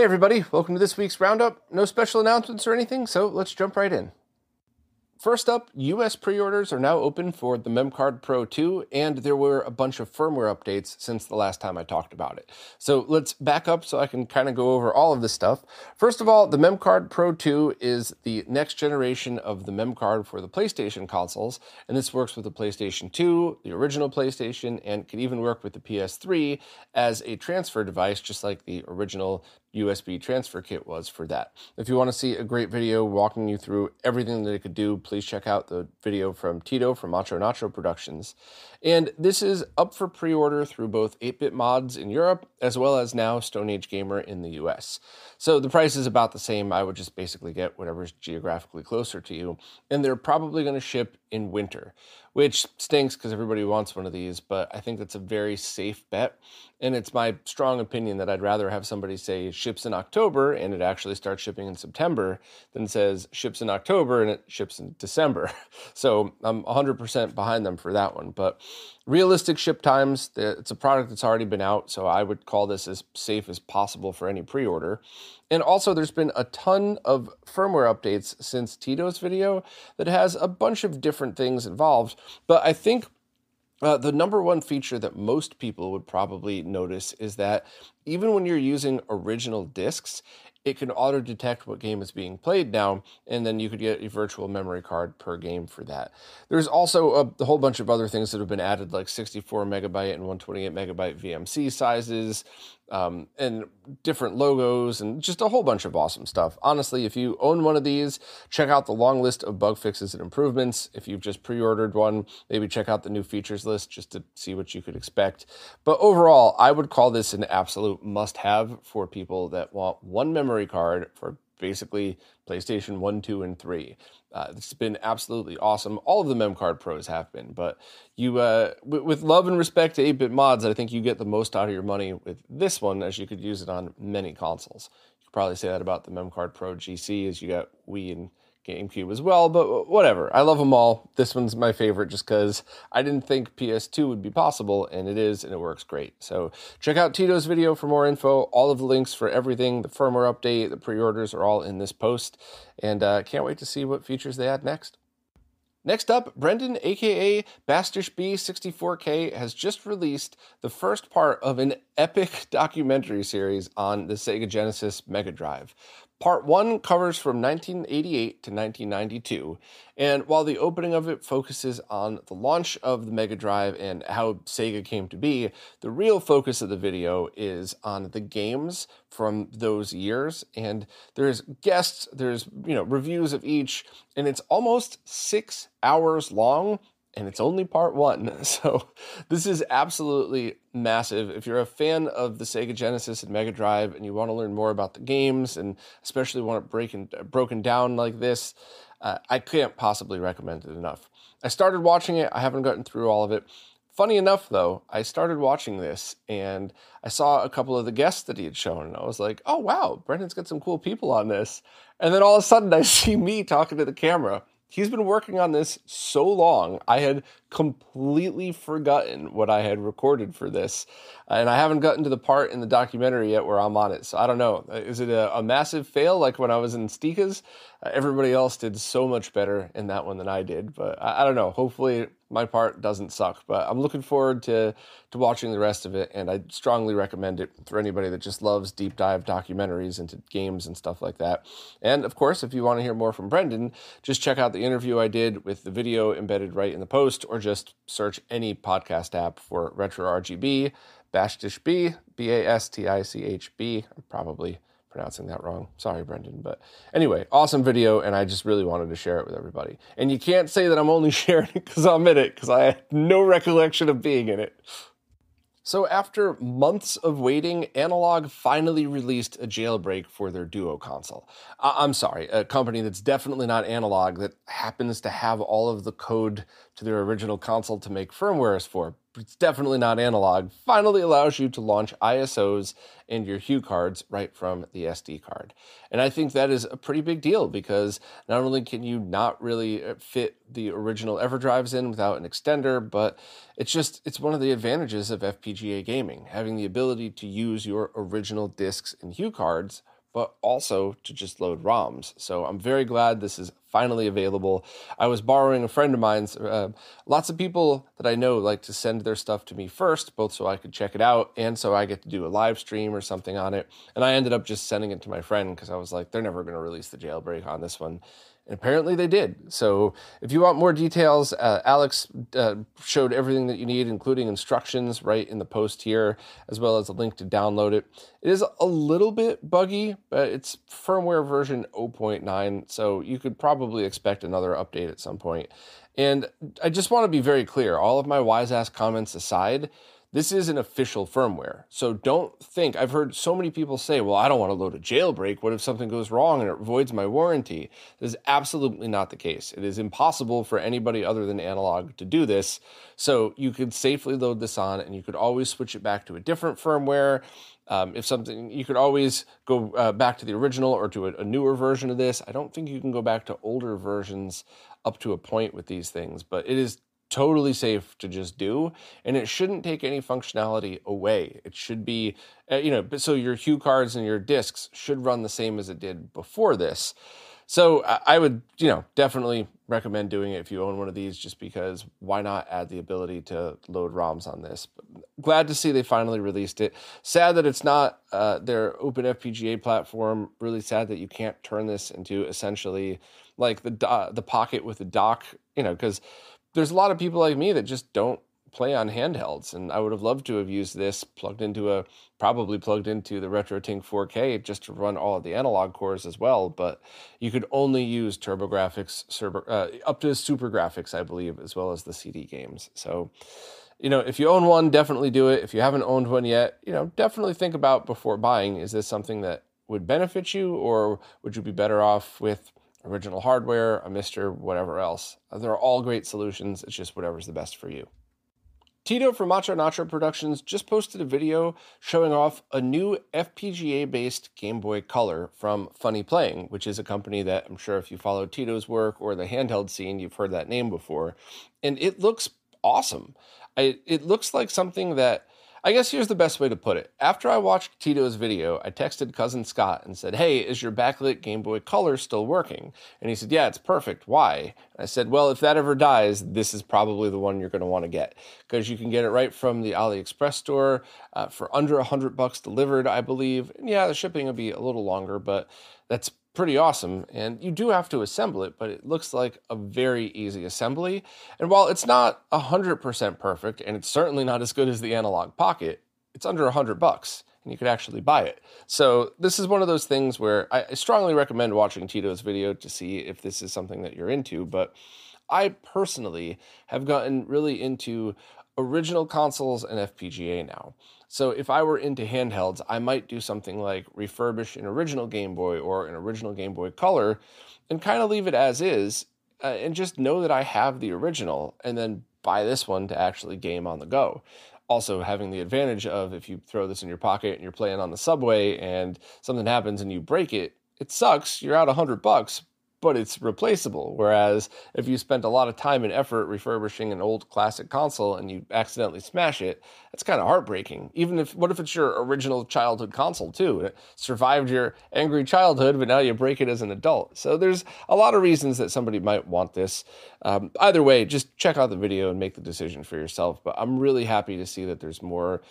Hey, everybody, welcome to this week's Roundup. No special announcements or anything, so let's jump right in. First up, US pre orders are now open for the MemCard Pro 2, and there were a bunch of firmware updates since the last time I talked about it. So let's back up so I can kind of go over all of this stuff. First of all, the MemCard Pro 2 is the next generation of the MemCard for the PlayStation consoles, and this works with the PlayStation 2, the original PlayStation, and can even work with the PS3 as a transfer device, just like the original USB transfer kit was for that. If you want to see a great video walking you through everything that it could do, please check out the video from Tito from Macho Nacho Productions. And this is up for pre order through both 8 bit mods in Europe as well as now Stone Age Gamer in the US. So the price is about the same. I would just basically get whatever's geographically closer to you. And they're probably going to ship in winter, which stinks because everybody wants one of these, but I think that's a very safe bet. And it's my strong opinion that I'd rather have somebody say ships in October and it actually starts shipping in September than says ships in October and it ships in December. So I'm 100% behind them for that one. But realistic ship times, it's a product that's already been out. So I would call this as safe as possible for any pre order. And also, there's been a ton of firmware updates since Tito's video that has a bunch of different things involved. But I think uh, the number one feature that most people would probably notice is that even when you're using original discs, it can auto detect what game is being played now, and then you could get a virtual memory card per game for that. There's also a, a, whole bunch of other things that have been added, like 64 megabyte and 128 megabyte VMC sizes, um, and different logos, and just a whole bunch of awesome stuff. Honestly, if you own one of these, check out the long list of bug fixes and improvements. If you've just pre ordered one, maybe check out the new features list just to see what you could expect. But overall, I would call this an absolute must have for people that want one memory card for basically PlayStation 1, 2, and 3. Uh, it's been absolutely awesome. All of the MemCard Pros have been, but you, uh, w- with love and respect to 8-bit mods, I think you get the most out of your money with this one, as you could use it on many consoles. You could probably say that about the MemCard Pro GC, as you got Wii and GameCube as well, but whatever. I love them all. This one's my favorite just because I didn't think PS2 would be possible, and it is, and it works great. So check out Tito's video for more info. All of the links for everything, the firmware update, the pre orders are all in this post, and uh, can't wait to see what features they add next. Next up, Brendan, aka Bastich B64K, has just released the first part of an epic documentary series on the Sega Genesis Mega Drive. Part one covers from 1988 to 1992, and while the opening of it focuses on the launch of the Mega Drive and how Sega came to be, the real focus of the video is on the games from those years. And there's guests, there's you know reviews of each, and it's almost six hours long and it's only part one. So this is absolutely massive. If you're a fan of the Sega Genesis and Mega Drive and you want to learn more about the games and especially want it breaking, broken down like this, uh, I can't possibly recommend it enough. I started watching it. I haven't gotten through all of it. Funny enough, though, I started watching this and I saw a couple of the guests that he had shown, and I was like, oh, wow, Brendan's got some cool people on this. And then all of a sudden, I see me talking to the camera he's been working on this so long. I had completely forgotten what I had recorded for this. And I haven't gotten to the part in the documentary yet where I'm on it. So I don't know. Is it a, a massive fail like when I was in Stikas? Uh, everybody else did so much better in that one than I did. But I, I don't know. Hopefully my part doesn't suck. But I'm looking forward to, to watching the rest of it. And I strongly recommend it for anybody that just loves deep dive documentaries into games and stuff like that. And of course, if you want to hear more from Brendan, just check out the interview I did with the video embedded right in the post or just search any podcast app for Retro RGB, Bastich B, B A S T I C H B. I'm probably pronouncing that wrong. Sorry, Brendan. But anyway, awesome video, and I just really wanted to share it with everybody. And you can't say that I'm only sharing it because I'm in it, because I had no recollection of being in it. So, after months of waiting, Analogue finally released a jailbreak for their Duo console. I- am sorry, a company that's definitely not Analogue that happens to have all of the code to their original console to make firmwares for, it's definitely not Analogue, finally allows you to launch ISOs and your HuCards right from the SD card. And I think that is a pretty big deal because not only can you not really uh, fit the original EverDrives in without an extender, but it's just it's one of the advantages of FPGA gaming, having the ability to use your original discs and HuCards but also to just load ROMs. So I'm very glad this is finally available. I was borrowing a friend of mine's. Uh, lots of people that I know like to send their stuff to me first, both so I could check it out and so I get to do a live stream or something on it. And I ended up just sending it to my friend because I was like, they're never going to release the jailbreak on this one. And apparently they did. So if you want more details, uh, Alex uh, showed everything that you need, including instructions right in the post here, as well as a link to download it. It is a little bit buggy, but it's firmware version 0.9, so you could probably expect another update at some point. And I just want to be very clear all of my wise ass comments aside, this is an official firmware. So don't think, I've heard so many people say, well, I don't want to load a jailbreak. What if something goes wrong and it voids my warranty? This is absolutely not the case. It is impossible for anybody other than Analogue to do this. So you could safely load this on and you could always switch it back to a different firmware. Um, if something, you could always go uh, back to the original or to a, a newer version of this. I don't think you can go back to older versions up to a point with these things, but it is totally safe to just do and it shouldn't take any functionality away. It should be uh, you know so your HuCards and your disks should run the same as it did before this. So i would you know definitely recommend doing it if you own one of these just because why not add the ability to load roms on this? But glad to see they finally released it. Sad that it's not uh, their open fpga platform. Really sad that you can't turn this into essentially like the do- the pocket with the dock you know because there's a lot of people like me that just don't play on handhelds and I would have loved to have used this plugged into a probably plugged into the RetroTink 4K just to run all of the analog cores as well but you could only use TurboGrafx uh, up to SuperGrafx I believe as well as the CD games. So you know if you own one definitely do it. If you haven't owned one yet you know definitely think about before buying. Is this something that would benefit you or would you be better off with original hardware, a MiSTer, whatever else. They're all great solutions. It's just whatever's the best for you. Tito from Macho Nacho Productions just posted a video showing off a new FPGA based Game Boy Color from Funny Playing, which is a company that I'm sure if you follow Tito's work or the handheld scene, you've heard that name before. And it looks awesome. I, it looks like something that I guess here's the best way to put it. After I watched Tito's video, I texted cousin Scott and said, Hey, is your backlit Game Boy Color still working? And he said, Yeah, it's perfect. Why? I said, Well, if that ever dies, this is probably the one you're going to want to get because you can get it right from the AliExpress store uh, for under a hundred bucks delivered, I believe. And yeah, the shipping will be a little longer, but that's pretty awesome. And you do have to assemble it, but it looks like a very easy assembly. And while it's not 100% perfect, and it's certainly not as good as the Analogue Pocket, it's under 100 bucks and you could actually buy it. So this is one of those things where I strongly recommend watching Tito's video to see if this is something that you're into. But I personally have gotten really into original consoles and FPGA now. So if I were into handhelds, I might do something like refurbish an original Game Boy or an original Game Boy Color and kind of leave it as is uh, and just know that I have the original and then buy this one to actually game on the go. Also, having the advantage of if you throw this in your pocket and you're playing on the subway and something happens and you break it, it sucks. You're out a hundred bucks, but it's replaceable. Whereas if you spent a lot of time and effort refurbishing an old classic console and you accidentally smash it, that's kind of heartbreaking. Even if, what if it's your original childhood console too? It survived your angry childhood, but now you break it as an adult. So there's a lot of reasons that somebody might want this. Um, either way, just check out the video and make the decision for yourself. But I'm really happy to see that there's more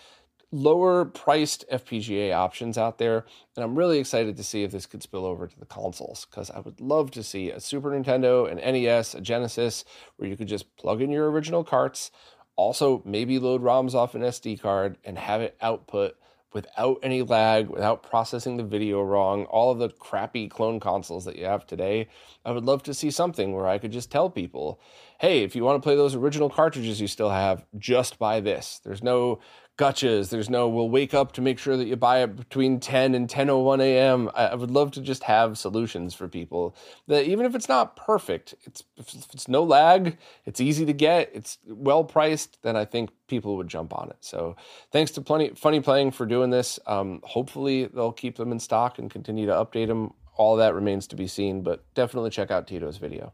lower priced FPGA options out there. And I'm really excited to see if this could spill over to the consoles because I would love to see a Super Nintendo, an NES, a Genesis where you could just plug in your original carts, also maybe load ROMs off an SD card and have it output without any lag, without processing the video wrong, all of the crappy clone consoles that you have today. I would love to see something where I could just tell people, hey, if you want to play those original cartridges you still have, just buy this. There's no gotchas. There's no, we'll wake up to make sure that you buy it between 10 and 10.01 a.m. I, would love to just have solutions for people that even if it's not perfect, it's, if it's no lag, it's easy to get, it's well priced, then I think people would jump on it. So thanks to Plenty Funny Playing for doing this. Um, hopefully they'll keep them in stock and continue to update them. All that remains to be seen, but definitely check out Tito's video.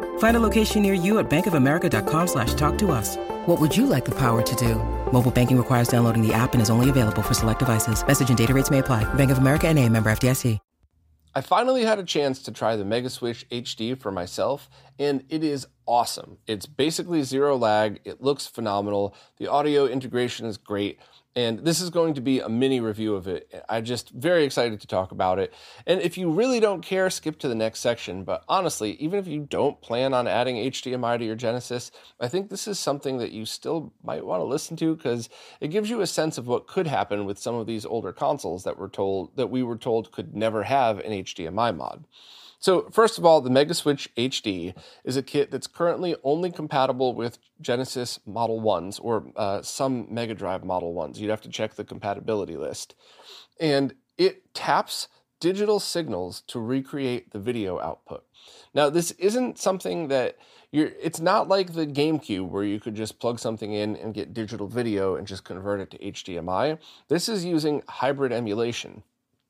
Find a location near you at bankofamerica.com slash talk to us. What would you like the power to do? Mobile banking requires downloading the app and is only available for select devices. Message and data rates may apply. Bank of America and a member FDIC. I finally had a chance to try the Mega Switch HD for myself, and it is awesome. It's basically zero lag. It looks phenomenal. The audio integration is great and this is going to be a mini review of it. I'm just very excited to talk about it. And if you really don't care, skip to the next section. But honestly, even if you don't plan on adding HDMI to your Genesis, I think this is something that you still might want to listen to because it gives you a sense of what could happen with some of these older consoles that were told that we were told could never have an HDMI mod. So, first of all, the Mega Switch HD is a kit that's currently only compatible with Genesis Model 1s or uh, some Mega Drive Model 1s. You'd have to check the compatibility list. And it taps digital signals to recreate the video output. Now, this isn't something that you're, it's not like the GameCube where you could just plug something in and get digital video and just convert it to HDMI. This is using hybrid emulation.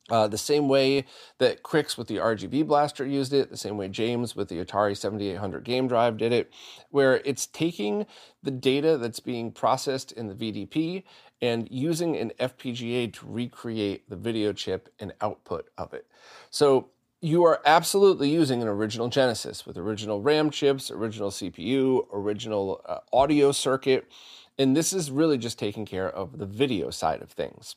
Uh, the same way that Krikzz with the RGB blaster used it, the same way James with the Atari 7800 game drive did it, where it's taking the data that's being processed in the VDP and using an FPGA to recreate the video chip and output of it. So you are absolutely using an original Genesis with original RAM chips, original CPU, original uh, audio circuit, and this is really just taking care of the video side of things.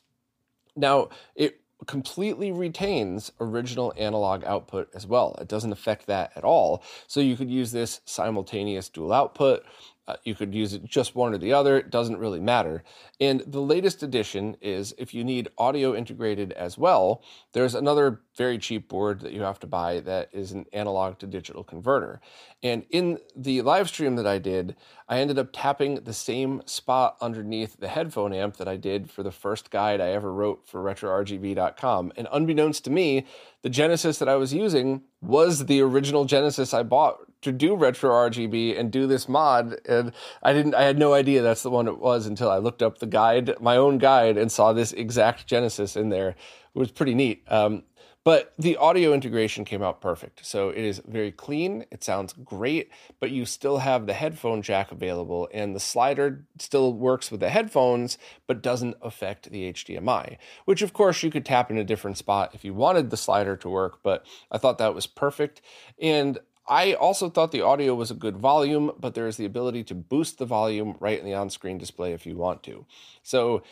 Now, it completely retains original analog output as well. It doesn't affect that at all. So you could use this simultaneous dual output uh, you could use it just one or the other, it doesn't really matter. And the latest addition is if you need audio integrated as well, there's another very cheap board that you have to buy that is an analog to digital converter. And in the live stream that I did, I ended up tapping the same spot underneath the headphone amp that I did for the first guide I ever wrote for RetroRGB.com. And unbeknownst to me, the Genesis that I was using was the original Genesis I bought to do retro RGB and do this mod. And I didn't, I had no idea that's the one it was until I looked up the guide, my own guide, and saw this exact Genesis in there. It was pretty neat. Um, but the audio integration came out perfect. So it is very clean. It sounds great, but you still have the headphone jack available, and the slider still works with the headphones, but doesn't affect the HDMI, which of course you could tap in a different spot if you wanted the slider to work. But I thought that was perfect. And I also thought the audio was a good volume, but there is the ability to boost the volume right in the on screen display if you want to. So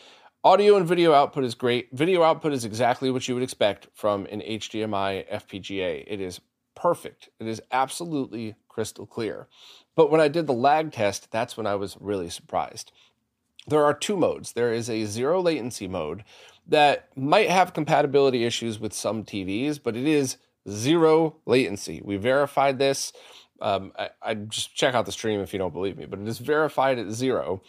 Audio and video output is great. Video output is exactly what you would expect from an HDMI FPGA. It is perfect. It is absolutely crystal clear. But when I did the lag test, that's when I was really surprised. There are two modes. There is a zero latency mode that might have compatibility issues with some TVs, but it is zero latency. We verified this. Um, I, I just check out the stream if you don't believe me, but it is verified at zero.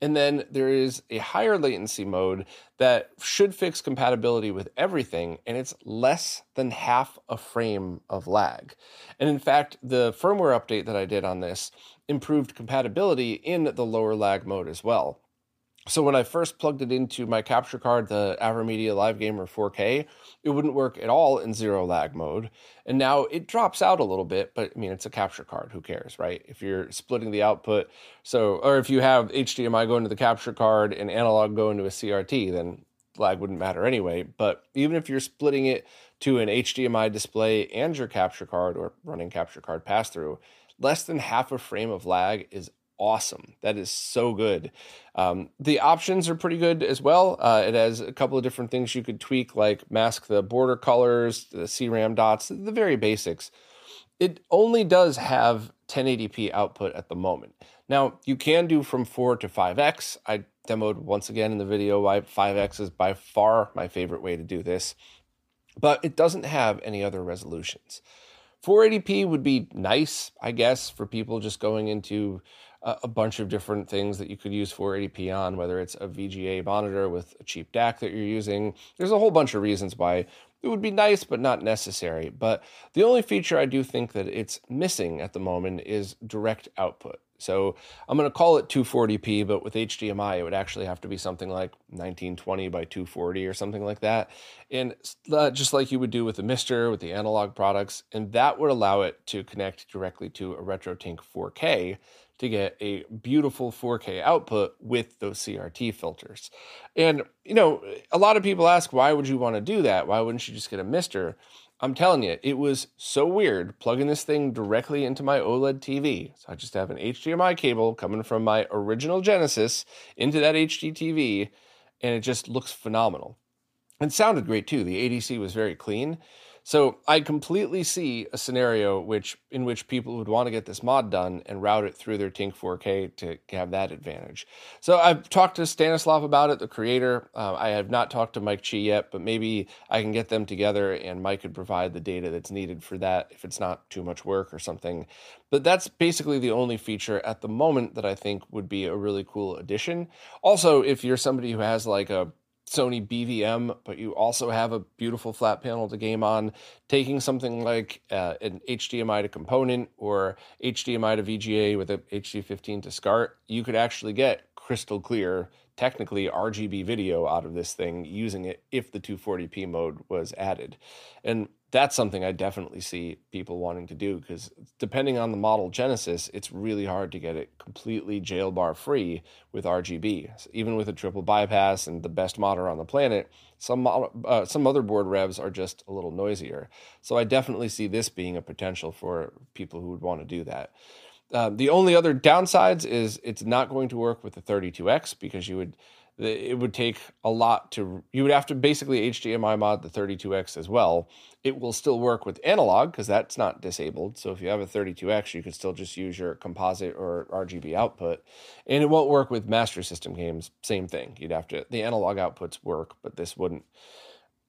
And then there is a higher latency mode that should fix compatibility with everything, and it's less than half a frame of lag. And in fact, the firmware update that I did on this improved compatibility in the lower lag mode as well. So when I first plugged it into my capture card, the AverMedia Live Gamer 4K, it wouldn't work at all in zero lag mode. And now it drops out a little bit, but I mean, it's a capture card. Who cares, right? If you're splitting the output, so, or if you have HDMI going to the capture card and analog going to a CRT, then lag wouldn't matter anyway. But even if you're splitting it to an HDMI display and your capture card or running capture card pass through, less than half a frame of lag is awesome. That is so good. Um, the options are pretty good as well. Uh, it has a couple of different things you could tweak, like mask the border colors, the CRAM dots, the very basics. It only does have 1080p output at the moment. Now, you can do from 4 to 5x. I demoed once again in the video why 5x is by far my favorite way to do this, but it doesn't have any other resolutions. 480p would be nice, I guess, for people just going into a bunch of different things that you could use 480p on, whether it's a VGA monitor with a cheap DAC that you're using. There's a whole bunch of reasons why it would be nice, but not necessary. But the only feature I do think that it's missing at the moment is direct output. So I'm going to call it 240p, but with HDMI, it would actually have to be something like 1920 by 240 or something like that. And uh, just like you would do with the MiSTer, with the analog products, and that would allow it to connect directly to a RetroTink 4K to get a beautiful 4K output with those CRT filters. And, you know, a lot of people ask, why would you want to do that? Why wouldn't you just get a MiSTer? I'm telling you, it was so weird plugging this thing directly into my OLED TV. So I just have an HDMI cable coming from my original Genesis into that HD TV, and it just looks phenomenal. It sounded great too. The ADC was very clean. So I completely see a scenario which in which people would want to get this mod done and route it through their Tink 4K to have that advantage. So I've talked to Stanislav about it, the creator. Uh, I have not talked to Mike Chi yet, but maybe I can get them together and Mike could provide the data that's needed for that if it's not too much work or something. But that's basically the only feature at the moment that I think would be a really cool addition. Also, if you're somebody who has like a Sony BVM, but you also have a beautiful flat panel to game on. Taking something like uh, an HDMI to component or HDMI to VGA with a HD15 to SCART, you could actually get crystal clear, technically RGB video out of this thing using it if the 240p mode was added. And that's something I definitely see people wanting to do because depending on the model Genesis, it's really hard to get it completely jailbar free with RGB. So even with a triple bypass and the best modder on the planet, some uh, some motherboard revs are just a little noisier. So I definitely see this being a potential for people who would want to do that. Uh, the only other downsides is it's not going to work with the 32X because you would it would take a lot to you would have to basically HDMI mod the 32X as well. It will still work with analog because that's not disabled. So if you have a 32X, you could still just use your composite or RGB output. And it won't work with Master System games. Same thing. You'd have to the analog outputs work, but this wouldn't.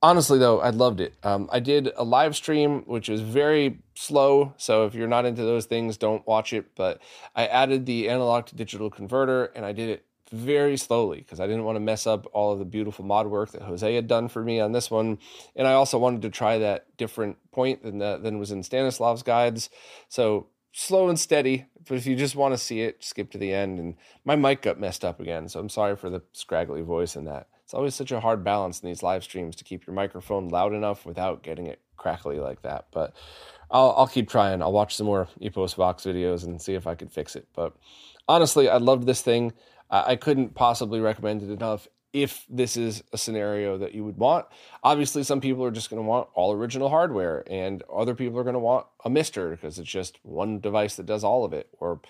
Honestly, though, I loved it. Um, I did a live stream, which was very slow. So if you're not into those things, don't watch it. But I added the analog to digital converter and I did it very slowly because I didn't want to mess up all of the beautiful mod work that Jose had done for me on this one. And I also wanted to try that different point than, the, than was in Stanislav's guides. So slow and steady. But if you just want to see it, skip to the end. And my mic got messed up again. So I'm sorry for the scraggly voice in that. It's always such a hard balance in these live streams to keep your microphone loud enough without getting it crackly like that. But I'll, I'll keep trying. I'll watch some more Epos Vox videos and see if I can fix it. But honestly, I loved this thing. I couldn't possibly recommend it enough if this is a scenario that you would want. Obviously, some people are just going to want all original hardware, and other people are going to want a MiSTer because it's just one device that does all of it, or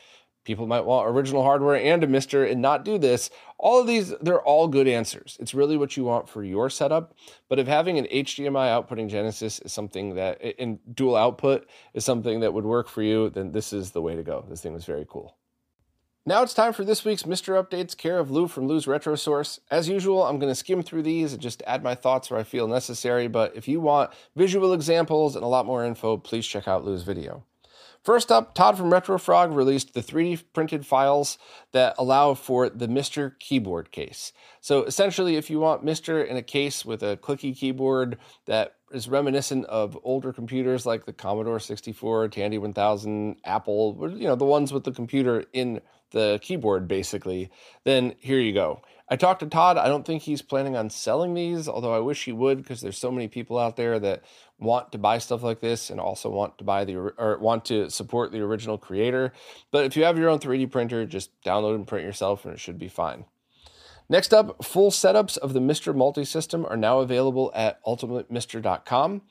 people might want original hardware and a MiSTer and not do this. All of these, they're all good answers. It's really what you want for your setup. But if having an HDMI outputting Genesis is something that, in dual output is something that would work for you, then this is the way to go. This thing was very cool. Now it's time for this week's MiSTer Updates, care of Lou from Lou's Retro Source. As usual, I'm going to skim through these and just add my thoughts where I feel necessary, but if you want visual examples and a lot more info, please check out Lou's video. First up, Todd from RetroFrog released the 3D printed files that allow for the MiSTer keyboard case. So essentially, if you want MiSTer in a case with a clicky keyboard that is reminiscent of older computers like the Commodore 64, Tandy 1000, Apple, you know, the ones with the computer in the keyboard basically, then here you go. I talked to Todd. I don't think he's planning on selling these, although I wish he would because there's so many people out there that want to buy stuff like this and also want to buy the or want to support the original creator. But if you have your own 3D printer, just download and print yourself and it should be fine. Next up, full setups of the MiSTer Multi system are now available at ultimatemister.com.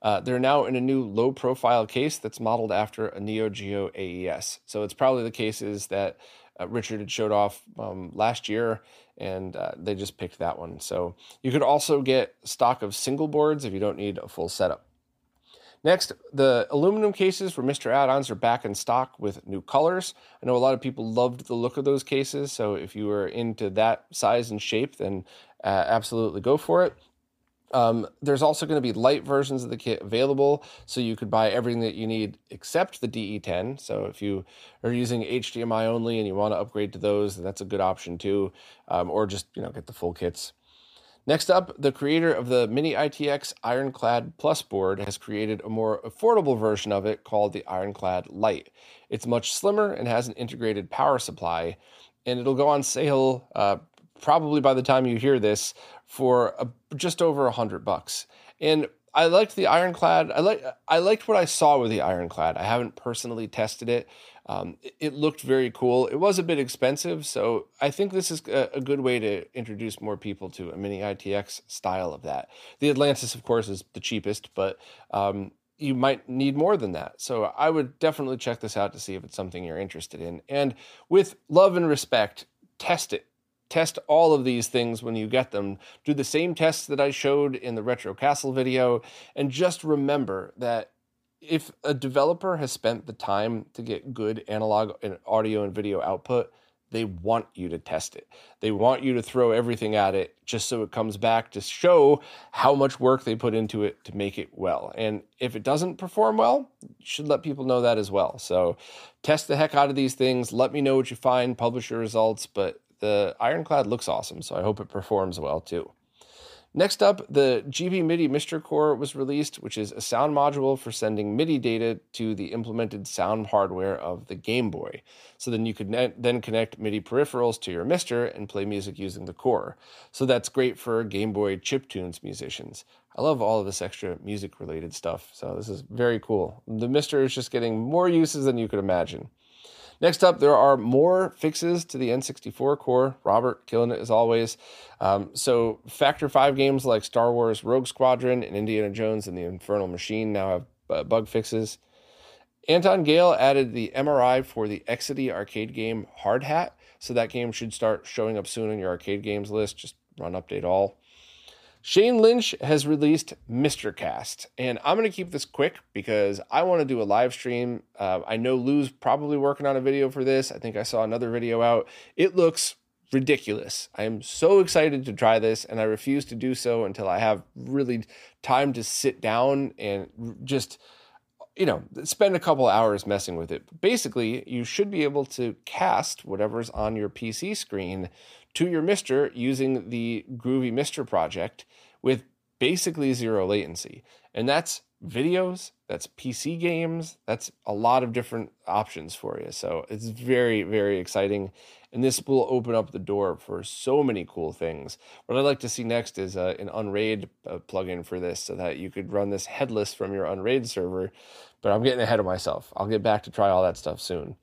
Uh, they're now in a new low profile case that's modeled after a Neo Geo AES. So it's probably the cases that uh, Richard had showed off um, last year and uh, they just picked that one. So you could also get stock of single boards if you don't need a full setup. Next, the aluminum cases for MiSTer Add-ons are back in stock with new colors. I know a lot of people loved the look of those cases, so if you were into that size and shape, then uh, absolutely go for it. Um, there's also going to be light versions of the kit available, so you could buy everything that you need except the DE10. So if you are using HDMI only and you want to upgrade to those, then that's a good option too, um, or just you know get the full kits. Next up, the creator of the Mini ITX Ironclad Plus board has created a more affordable version of it called the Ironclad Lite. It's much slimmer and has an integrated power supply, and it'll go on sale uh, probably by the time you hear this for a, just over a hundred bucks. And I liked the ironclad. I like I liked what I saw with the ironclad. I haven't personally tested it. Um, it, it, looked very cool. It was a bit expensive, so I think this is a, a, good way to introduce more people to a mini ITX style of that. The Atlantis, of course, is the cheapest, but um, you might need more than that. So I would definitely check this out to see if it's something you're interested in. And with love and respect, test it test all of these things when you get them. Do the same tests that I showed in the Retro Castle video. And just remember that if a developer has spent the time to get good analog and audio and video output, they want you to test it. They want you to throw everything at it just so it comes back to show how much work they put into it to make it well. And if it doesn't perform well, you should let people know that as well. So test the heck out of these things. Let me know what you find, publish your results, but the Ironclad looks awesome, so I hope it performs well too. Next up, the GB MIDI MiSTer Core was released, which is a sound module for sending MIDI data to the implemented sound hardware of the Game Boy. So then you could ne- then connect MIDI peripherals to your MiSTer and play music using the core. So that's great for Game Boy chiptunes musicians. I love all of this extra music related stuff. So this is very cool. The MiSTer is just getting more uses than you could imagine. Next up, there are more fixes to the N64 core. Robert killing it as always. Um, so, Factor 5 games like Star Wars Rogue Squadron and Indiana Jones and the Infernal Machine now have uh, bug fixes. Anton Gale added the MRA for the Exidy arcade game Hard Hat. So, that game should start showing up soon on your arcade games list. Just run update all. Shane Lynch has released MiSTerCast, and I'm going to keep this quick because I want to do a live stream. Uh, I know Lou's probably working on a video for this. I think I saw another video out. It looks ridiculous. I am so excited to try this, and I refuse to do so until I have really time to sit down and just you know, spend a couple hours messing with it. Basically, you should be able to cast whatever's on your PC screen to your MiSTer using the Groovy MiSTer project with basically zero latency. And that's videos, that's PC games, that's a lot of different options for you. So it's very, very exciting. And this will open up the door for so many cool things. What I'd like to see next is uh, an Unraid uh, plugin for this so that you could run this headless from your Unraid server. But I'm getting ahead of myself. I'll get back to try all that stuff soon.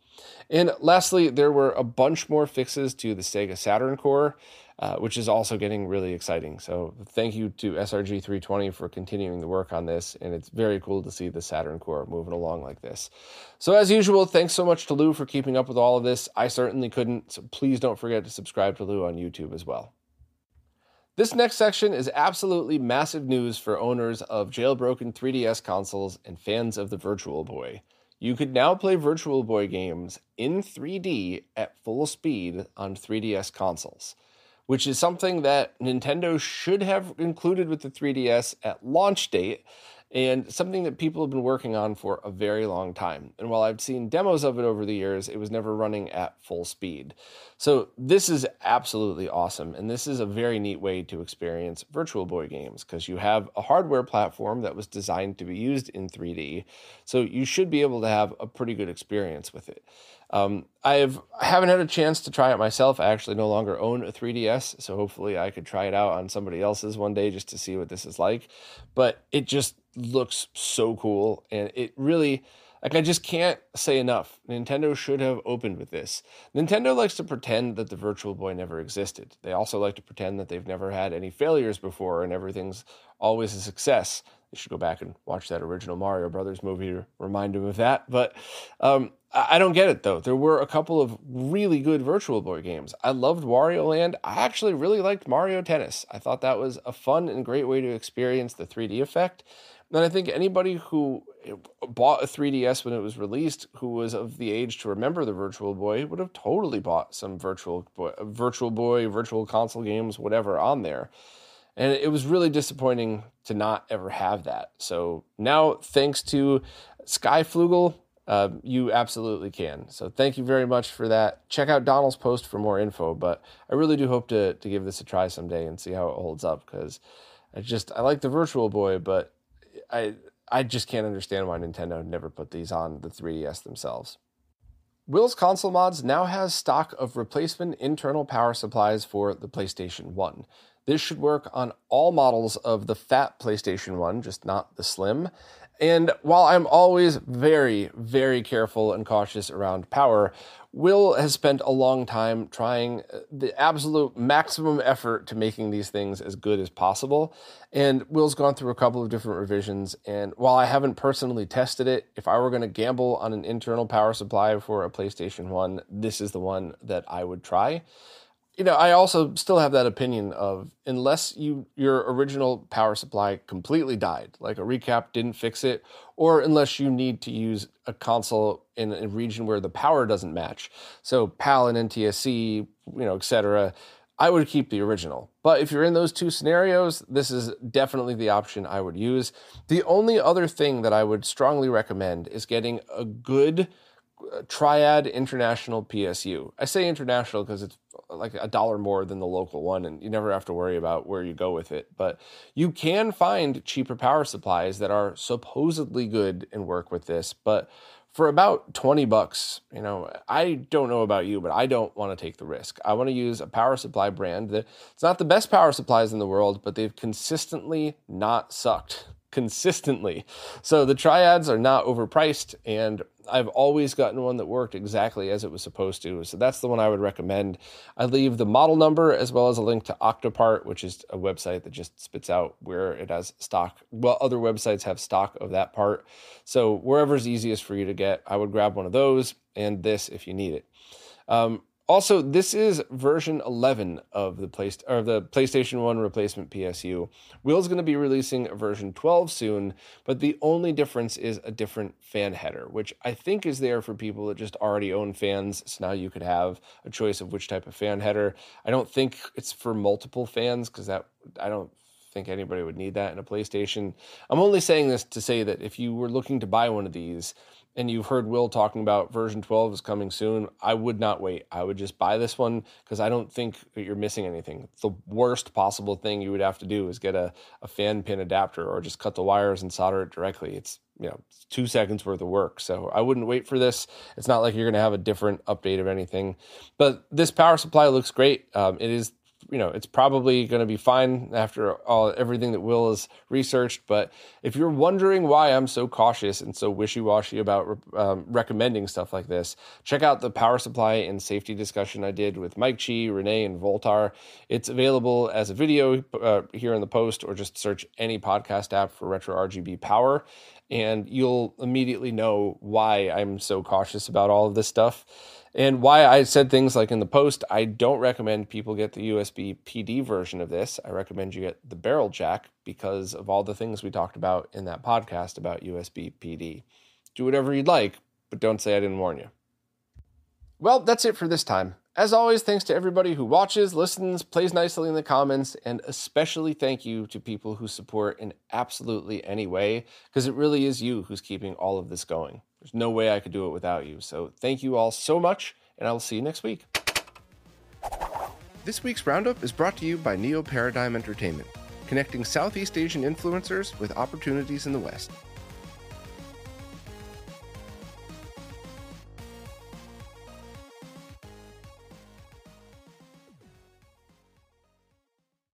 And lastly, there were a bunch more fixes to the Sega Saturn core. Uh, which is also getting really exciting. So thank you to SRG 320 for continuing the work on this, and it's very cool to see the Saturn core moving along like this. So as usual, thanks so much to Lou for keeping up with all of this. I certainly couldn't, so please don't forget to subscribe to Lou on YouTube as well. This next section is absolutely massive news for owners of jailbroken 3DS consoles and fans of the Virtual Boy. You could now play Virtual Boy games in 3D at full speed on 3DS consoles which is something that Nintendo should have included with the 3DS at launch date and something that people have been working on for a very long time. And while I've seen demos of it over the years, it was never running at full speed. So this is absolutely awesome. And this is a very neat way to experience Virtual Boy games because you have a hardware platform that was designed to be used in 3D. So you should be able to have a pretty good experience with it. Um, I've I haven't had a chance to try it myself. I actually no longer own a 3DS, so hopefully I could try it out on somebody else's one day just to see what this is like. But it just looks so cool, and it really like I just can't say enough. Nintendo should have opened with this. Nintendo likes to pretend that the Virtual Boy never existed. They also like to pretend that they've never had any failures before and everything's always a success. You should go back and watch that original Mario Brothers movie to remind him of that. But um, I don't get it though. There were a couple of really good Virtual Boy games. I loved Wario Land. I actually really liked Mario Tennis. I thought that was a fun and great way to experience the 3D effect. And I think anybody who bought a 3DS when it was released, who was of the age to remember the Virtual Boy, would have totally bought some Virtual Boy, Virtual Boy, Virtual Console games, whatever on there. And it was really disappointing to not ever have that. So now, thanks to Skyfloogle, uh, you absolutely can. So thank you very much for that. Check out Donald's post for more info, but I really do hope to to give this a try someday and see how it holds up because I just I like the Virtual Boy, but I I just can't understand why Nintendo never put these on the 3DS themselves. Will's Console Mods now has stock of replacement internal power supplies for the PlayStation 1. This should work on all models of the fat PlayStation 1, just not the slim. And while I'm always very, very careful and cautious around power, Will has spent a long time trying uh, the absolute maximum effort to making these things as good as possible. And Will's gone through a couple of different revisions. And while I haven't personally tested it, if I were going to gamble on an internal power supply for a PlayStation 1, this is the one that I would try you know, I also still have that opinion of unless you your original power supply completely died, like a recap didn't fix it, or unless you need to use a console in a region where the power doesn't match, so PAL and NTSC, you know, etc. I would keep the original. But if you're in those two scenarios, this is definitely the option I would use. The only other thing that I would strongly recommend is getting a good uh, Triad International PSU. I say international because it's like a dollar more than the local one, and you never have to worry about where you go with it. But you can find cheaper power supplies that are supposedly good and work with this, but for about 20 bucks, you know, I don't know about you, but I don't want to take the risk. I want to use a power supply brand that it's not the best power supplies in the world, but they've consistently not sucked consistently. So the triads are not overpriced, and I've always gotten one that worked exactly as it was supposed to. So that's the one I would recommend. I leave the model number as well as a link to Octopart, which is a website that just spits out where it has stock. Well, other websites have stock of that part. So wherever's easiest for you to get, I would grab one of those and this if you need it. Um, also, this is version 11 of the, play, or the PlayStation 1 replacement PSU. Will's going to be releasing version 12 soon, but the only difference is a different fan header, which I think is there for people that just already own fans. So now you could have a choice of which type of fan header. I don't think it's for multiple fans because that I don't think anybody would need that in a PlayStation. I'm only saying this to say that if you were looking to buy one of these, and you've heard Will talking about version 12 is coming soon, I would not wait. I would just buy this one because I don't think you're missing anything. The worst possible thing you would have to do is get a, a fan pin adapter or just cut the wires and solder it directly. It's you know two seconds worth of work. So I wouldn't wait for this. It's not like you're going to have a different update of anything. But this power supply looks great. Um, it is you know it's probably going to be fine after all everything that Will has researched. But if you're wondering why I'm so cautious and so wishy-washy about um, recommending stuff like this, check out the power supply and safety discussion I did with Mike Chi, Renee, and Voltar. It's available as a video uh, here in the post, or just search any podcast app for Retro RGB Power, and you'll immediately know why I'm so cautious about all of this stuff. And why I said things like in the post, I don't recommend people get the USB PD version of this. I recommend you get the barrel jack because of all the things we talked about in that podcast about USB PD. Do whatever you'd like, but don't say I didn't warn you. Well, that's it for this time. As always, thanks to everybody who watches, listens, plays nicely in the comments, and especially thank you to people who support in absolutely any way, because it really is you who's keeping all of this going. There's no way I could do it without you. So thank you all so much, and I will see you next week. This week's Roundup is brought to you by Neo Paradigm Entertainment, connecting Southeast Asian influencers with opportunities in the West.